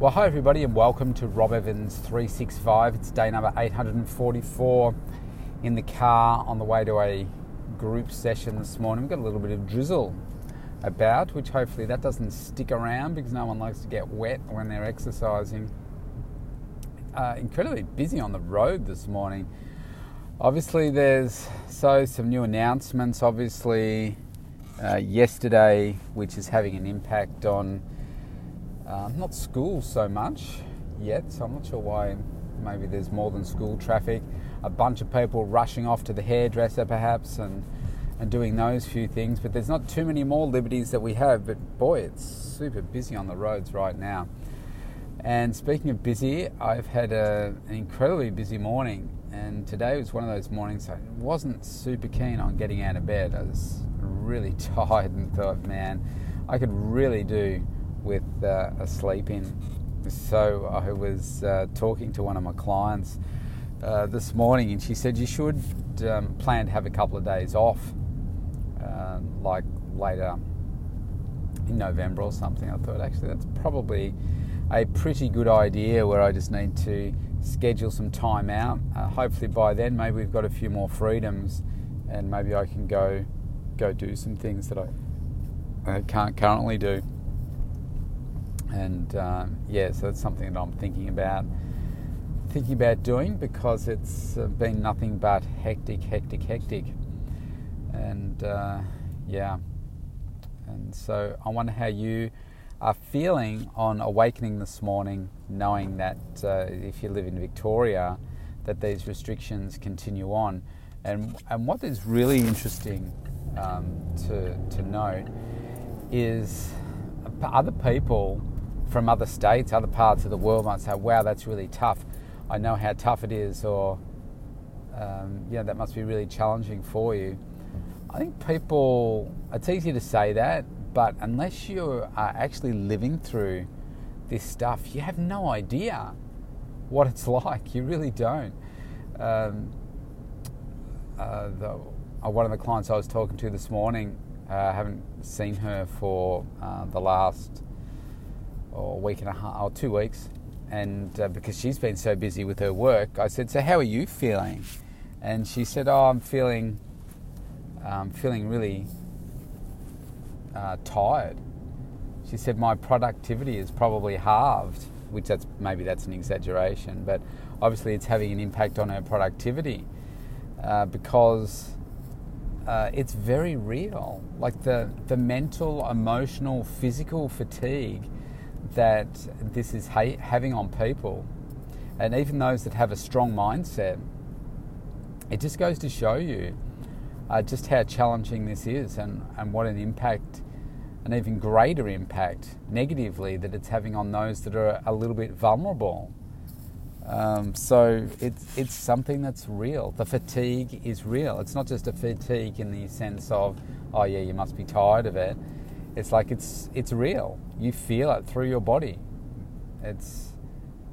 Well, hi everybody, and welcome to Rob Evans 365. It's day number 844 in the car on the way to a group session this morning. We've got a little bit of drizzle about, which hopefully that doesn't stick around because no one likes to get wet when they're exercising. Uh, incredibly busy on the road this morning. Obviously, there's so some new announcements. Obviously, uh, yesterday, which is having an impact on uh, not school so much yet, so I'm not sure why maybe there's more than school traffic. A bunch of people rushing off to the hairdresser perhaps and, and doing those few things, but there's not too many more liberties that we have. But boy, it's super busy on the roads right now. And speaking of busy, I've had a, an incredibly busy morning, and today was one of those mornings I wasn't super keen on getting out of bed. I was really tired and thought, man, I could really do with uh, a sleep in. So I was uh, talking to one of my clients uh, this morning, and she said you should um, plan to have a couple of days off, uh, like later in November or something. I thought actually that's probably a pretty good idea where I just need to schedule some time out. Uh, hopefully by then maybe we've got a few more freedoms, and maybe I can go go do some things that I, I can't currently do and um, yeah, so that's something that I'm thinking about thinking about doing because it's been nothing but hectic, hectic, hectic, and uh, yeah, and so I wonder how you are feeling on awakening this morning, knowing that uh, if you live in Victoria, that these restrictions continue on, and and what is really interesting um, to to note is other people from other states, other parts of the world might say, wow, that's really tough. I know how tough it is, or, um, yeah, that must be really challenging for you. I think people, it's easy to say that, but unless you are actually living through this stuff, you have no idea what it's like. You really don't. Um, uh, the, uh, one of the clients I was talking to this morning, uh, I haven't seen her for uh, the last or week and a half or two weeks, and uh, because she's been so busy with her work, I said, "So how are you feeling?" And she said, "Oh, I'm feeling, um, feeling really uh, tired." She said, "My productivity is probably halved." Which that's maybe that's an exaggeration, but obviously it's having an impact on her productivity uh, because uh, it's very real. Like the the mental, emotional, physical fatigue that this is ha- having on people, and even those that have a strong mindset, it just goes to show you uh, just how challenging this is and, and what an impact, an even greater impact negatively that it's having on those that are a little bit vulnerable. Um, so it's it's something that's real. The fatigue is real. It's not just a fatigue in the sense of, oh yeah, you must be tired of it it's like it's it's real. You feel it through your body. It's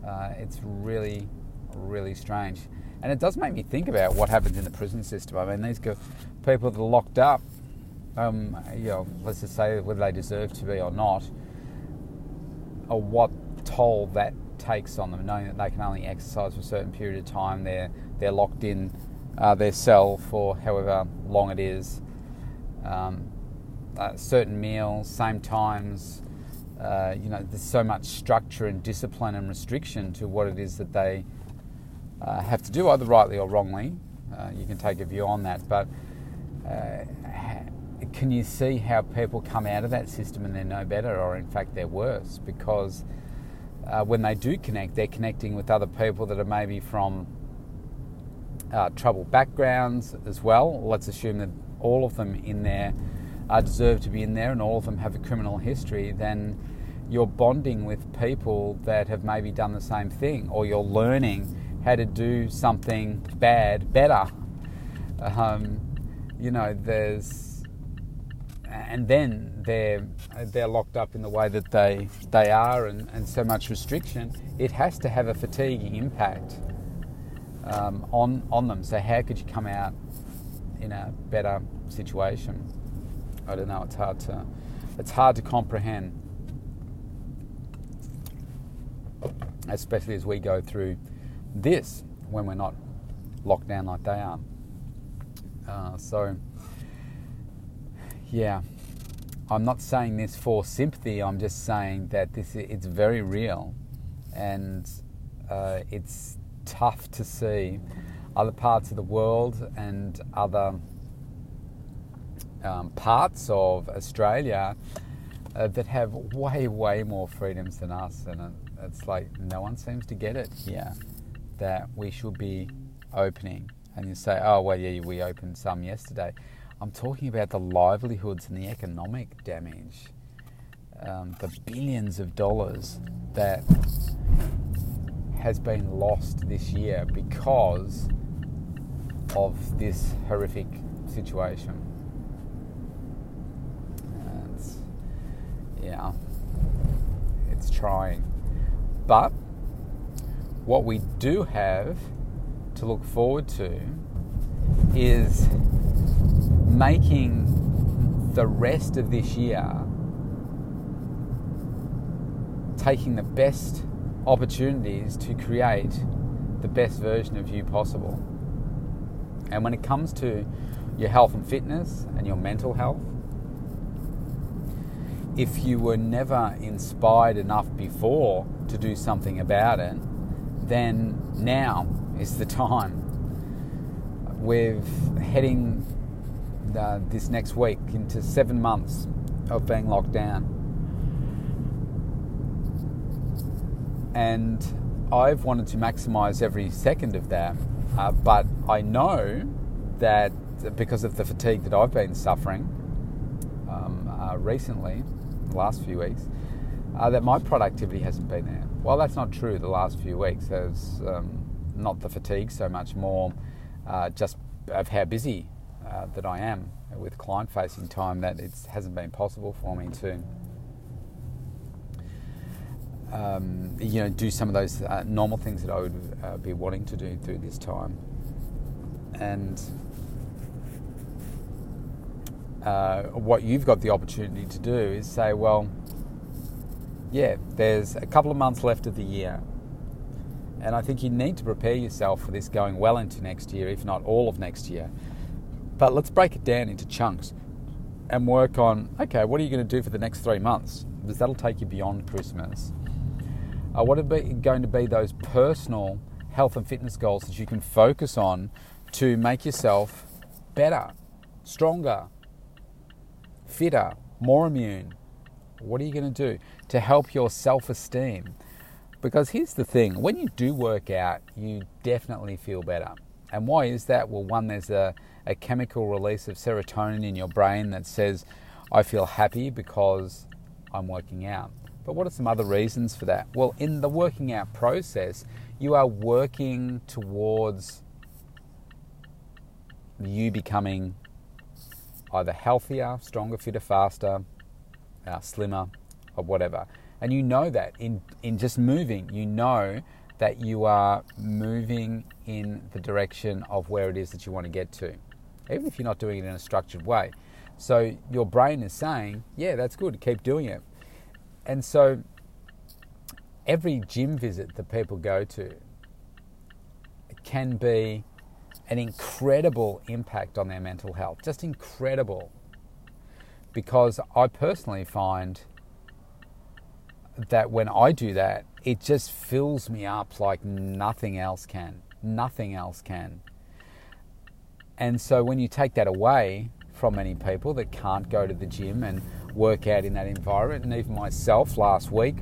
uh, it's really really strange, and it does make me think about what happens in the prison system. I mean, these people that are locked up, um, you know, let's just say whether they deserve to be or not, or what toll that takes on them, knowing that they can only exercise for a certain period of time. They're they're locked in uh, their cell for however long it is. Um, uh, certain meals, same times. Uh, you know, there's so much structure and discipline and restriction to what it is that they uh, have to do, either rightly or wrongly. Uh, you can take a view on that, but uh, can you see how people come out of that system and they're no better, or in fact they're worse? Because when they do connect, they're connecting with other people that are maybe from troubled backgrounds as well. Let's assume that all of them in there uh, deserve to be in there and all of them have a criminal history, then you're bonding with people that have maybe done the same thing, or you're learning how to do something bad better. Um, you know, there's, and then they're they're locked up in the way that they they are, and, and so much restriction. It has to have a fatiguing impact um, on on them. So how could you come out in a better situation? I don't know. It's hard to it's hard to comprehend. especially as we go through this when we're not locked down like they are. Uh, so, yeah, I'm not saying this for sympathy. I'm just saying that this it's very real, and uh, it's tough to see other parts of the world and other um, parts of Australia uh, that have way, way more freedoms than us. And it, it's like no one seems to get it here that we should be opening. And you say, oh, well, yeah, we opened some yesterday. I'm talking about the livelihoods and the economic damage, um, the billions of dollars that has been lost this year because of this horrific situation. It's, yeah, it's trying. But what we do have to look forward to is making the rest of this year taking the best opportunities to create the best version of you possible. And when it comes to your health and fitness and your mental health, if you were never inspired enough before to do something about it, then now is the time. We're heading uh, this next week into seven months of being locked down. And I've wanted to maximize every second of that, uh, but I know that because of the fatigue that I've been suffering um, uh, recently, last few weeks, uh, that my productivity hasn't been there. Well, that's not true the last few weeks. There's um, not the fatigue so much, more uh, just of how busy uh, that I am with client facing time that it hasn't been possible for me to um, you know do some of those uh, normal things that I would uh, be wanting to do through this time and uh, what you've got the opportunity to do is say well yeah there's a couple of months left of the year and I think you need to prepare yourself for this going well into next year, if not all of next year. But let's break it down into chunks and work on okay, what are you going to do for the next three months? Because that'll take you beyond Christmas. Uh, what are going to be those personal health and fitness goals that you can focus on to make yourself better, stronger, fitter, more immune? What are you going to do to help your self esteem? Because here's the thing when you do work out, you definitely feel better. And why is that? Well, one, there's a, a chemical release of serotonin in your brain that says, I feel happy because I'm working out. But what are some other reasons for that? Well, in the working out process, you are working towards you becoming either healthier, stronger, fitter, faster, uh, slimmer, or whatever. And you know that in, in just moving, you know that you are moving in the direction of where it is that you want to get to, even if you're not doing it in a structured way. So your brain is saying, yeah, that's good, keep doing it. And so every gym visit that people go to can be an incredible impact on their mental health, just incredible. Because I personally find that when I do that, it just fills me up like nothing else can. Nothing else can. And so when you take that away from many people that can't go to the gym and work out in that environment, and even myself last week,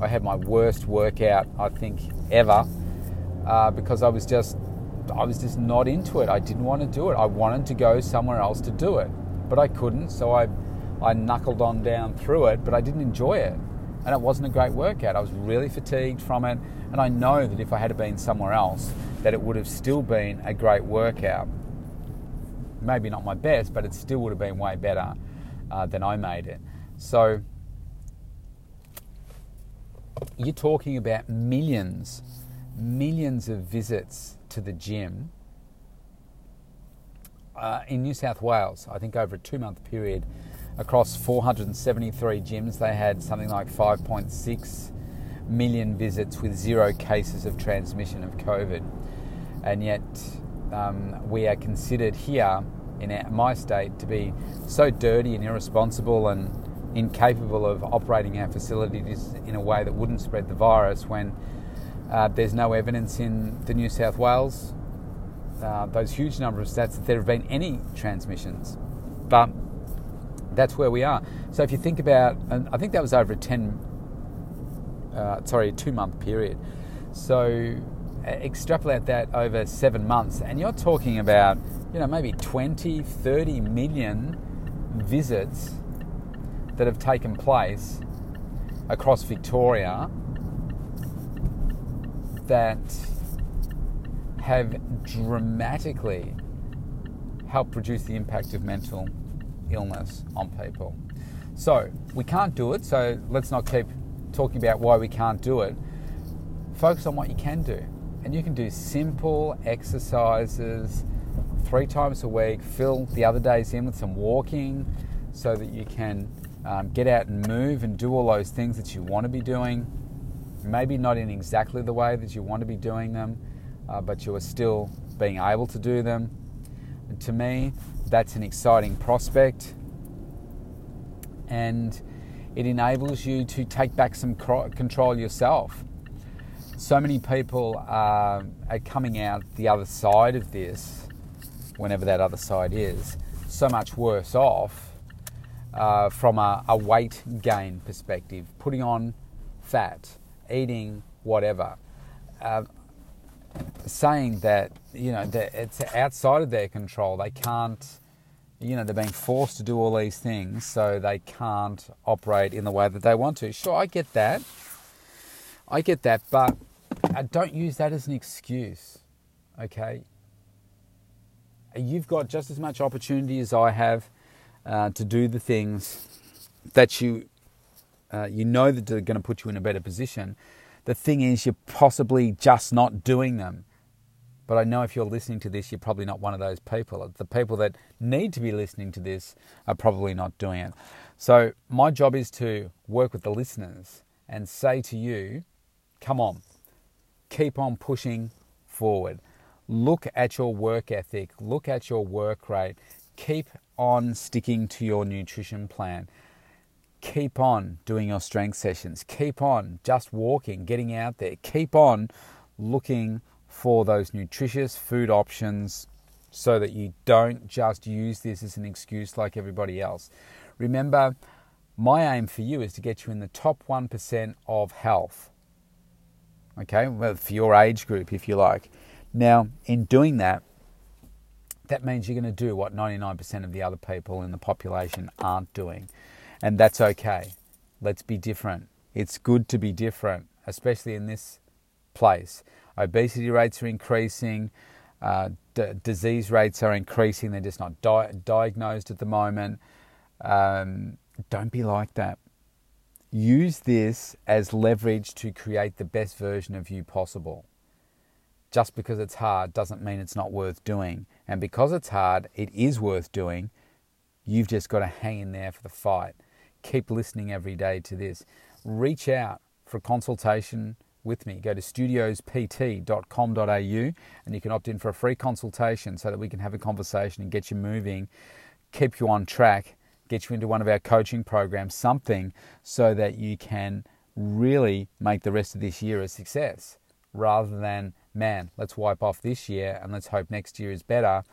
I had my worst workout I think ever uh, because I was just I was just not into it. I didn't want to do it. I wanted to go somewhere else to do it, but I couldn't. So I I knuckled on down through it, but I didn't enjoy it and it wasn't a great workout. I was really fatigued from it, and I know that if I had been somewhere else, that it would have still been a great workout. Maybe not my best, but it still would have been way better uh, than I made it. So you're talking about millions, millions of visits to the gym. Uh, in New South Wales, I think over a two month period, across 473 gyms, they had something like 5.6 million visits with zero cases of transmission of COVID. And yet, um, we are considered here in my state to be so dirty and irresponsible and incapable of operating our facilities in a way that wouldn't spread the virus when uh, there's no evidence in the New South Wales, uh, those huge number of stats that there have been any transmissions. But that's where we are. So if you think about, and I think that was over a 10, uh, sorry, two month period. So extrapolate that over seven months, and you're talking about, you know, maybe 20, 30 million visits that have taken place across Victoria that have dramatically helped reduce the impact of mental illness on people. So we can't do it, so let's not keep talking about why we can't do it. Focus on what you can do. And you can do simple exercises three times a week, fill the other days in with some walking so that you can um, get out and move and do all those things that you want to be doing. Maybe not in exactly the way that you want to be doing them, uh, but you are still being able to do them. And to me, that's an exciting prospect. And it enables you to take back some control yourself. So many people are, are coming out the other side of this, whenever that other side is, so much worse off uh, from a, a, weight gain perspective, putting on fat, eating whatever, uh, saying that you know that it's outside of their control. They can't, you know, they're being forced to do all these things, so they can't operate in the way that they want to. Sure, I get that. I get that, but I don't use that as an excuse. Okay. You've got just as much opportunity as I have uh, to do the things that you uh, you know that they're going to put you in a better position. The thing is, you're possibly just not doing them. But I know if you're listening to this, you're probably not one of those people. The people that need to be listening to this are probably not doing it. So, my job is to work with the listeners and say to you, come on, keep on pushing forward. Look at your work ethic, look at your work rate, keep on sticking to your nutrition plan. Keep on doing your strength sessions. Keep on just walking, getting out there. Keep on looking for those nutritious food options so that you don't just use this as an excuse like everybody else. Remember, my aim for you is to get you in the top 1% of health. Okay, well, for your age group, if you like. Now, in doing that, that means you're going to do what 99% of the other people in the population aren't doing. And that's okay. Let's be different. It's good to be different, especially in this place. Obesity rates are increasing, uh, d- disease rates are increasing, they're just not di- diagnosed at the moment. Um, don't be like that. Use this as leverage to create the best version of you possible just because it's hard doesn't mean it's not worth doing. And because it's hard, it is worth doing. You've just got to hang in there for the fight. Keep listening every day to this. Reach out for a consultation with me. Go to studiospt.com.au and you can opt in for a free consultation so that we can have a conversation and get you moving, keep you on track, get you into one of our coaching programs, something so that you can really make the rest of this year a success rather than man, let's wipe off this year and let's hope next year is better.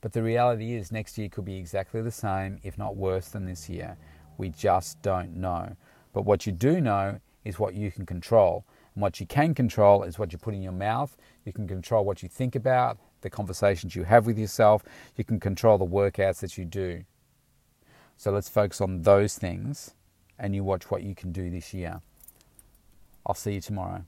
But the reality is, next year could be exactly the same, if not worse than this year. We just don't know. But what you do know is what you can control. And what you can control is what you put in your mouth. You can control what you think about, the conversations you have with yourself. You can control the workouts that you do. So let's focus on those things and you watch what you can do this year. I'll see you tomorrow.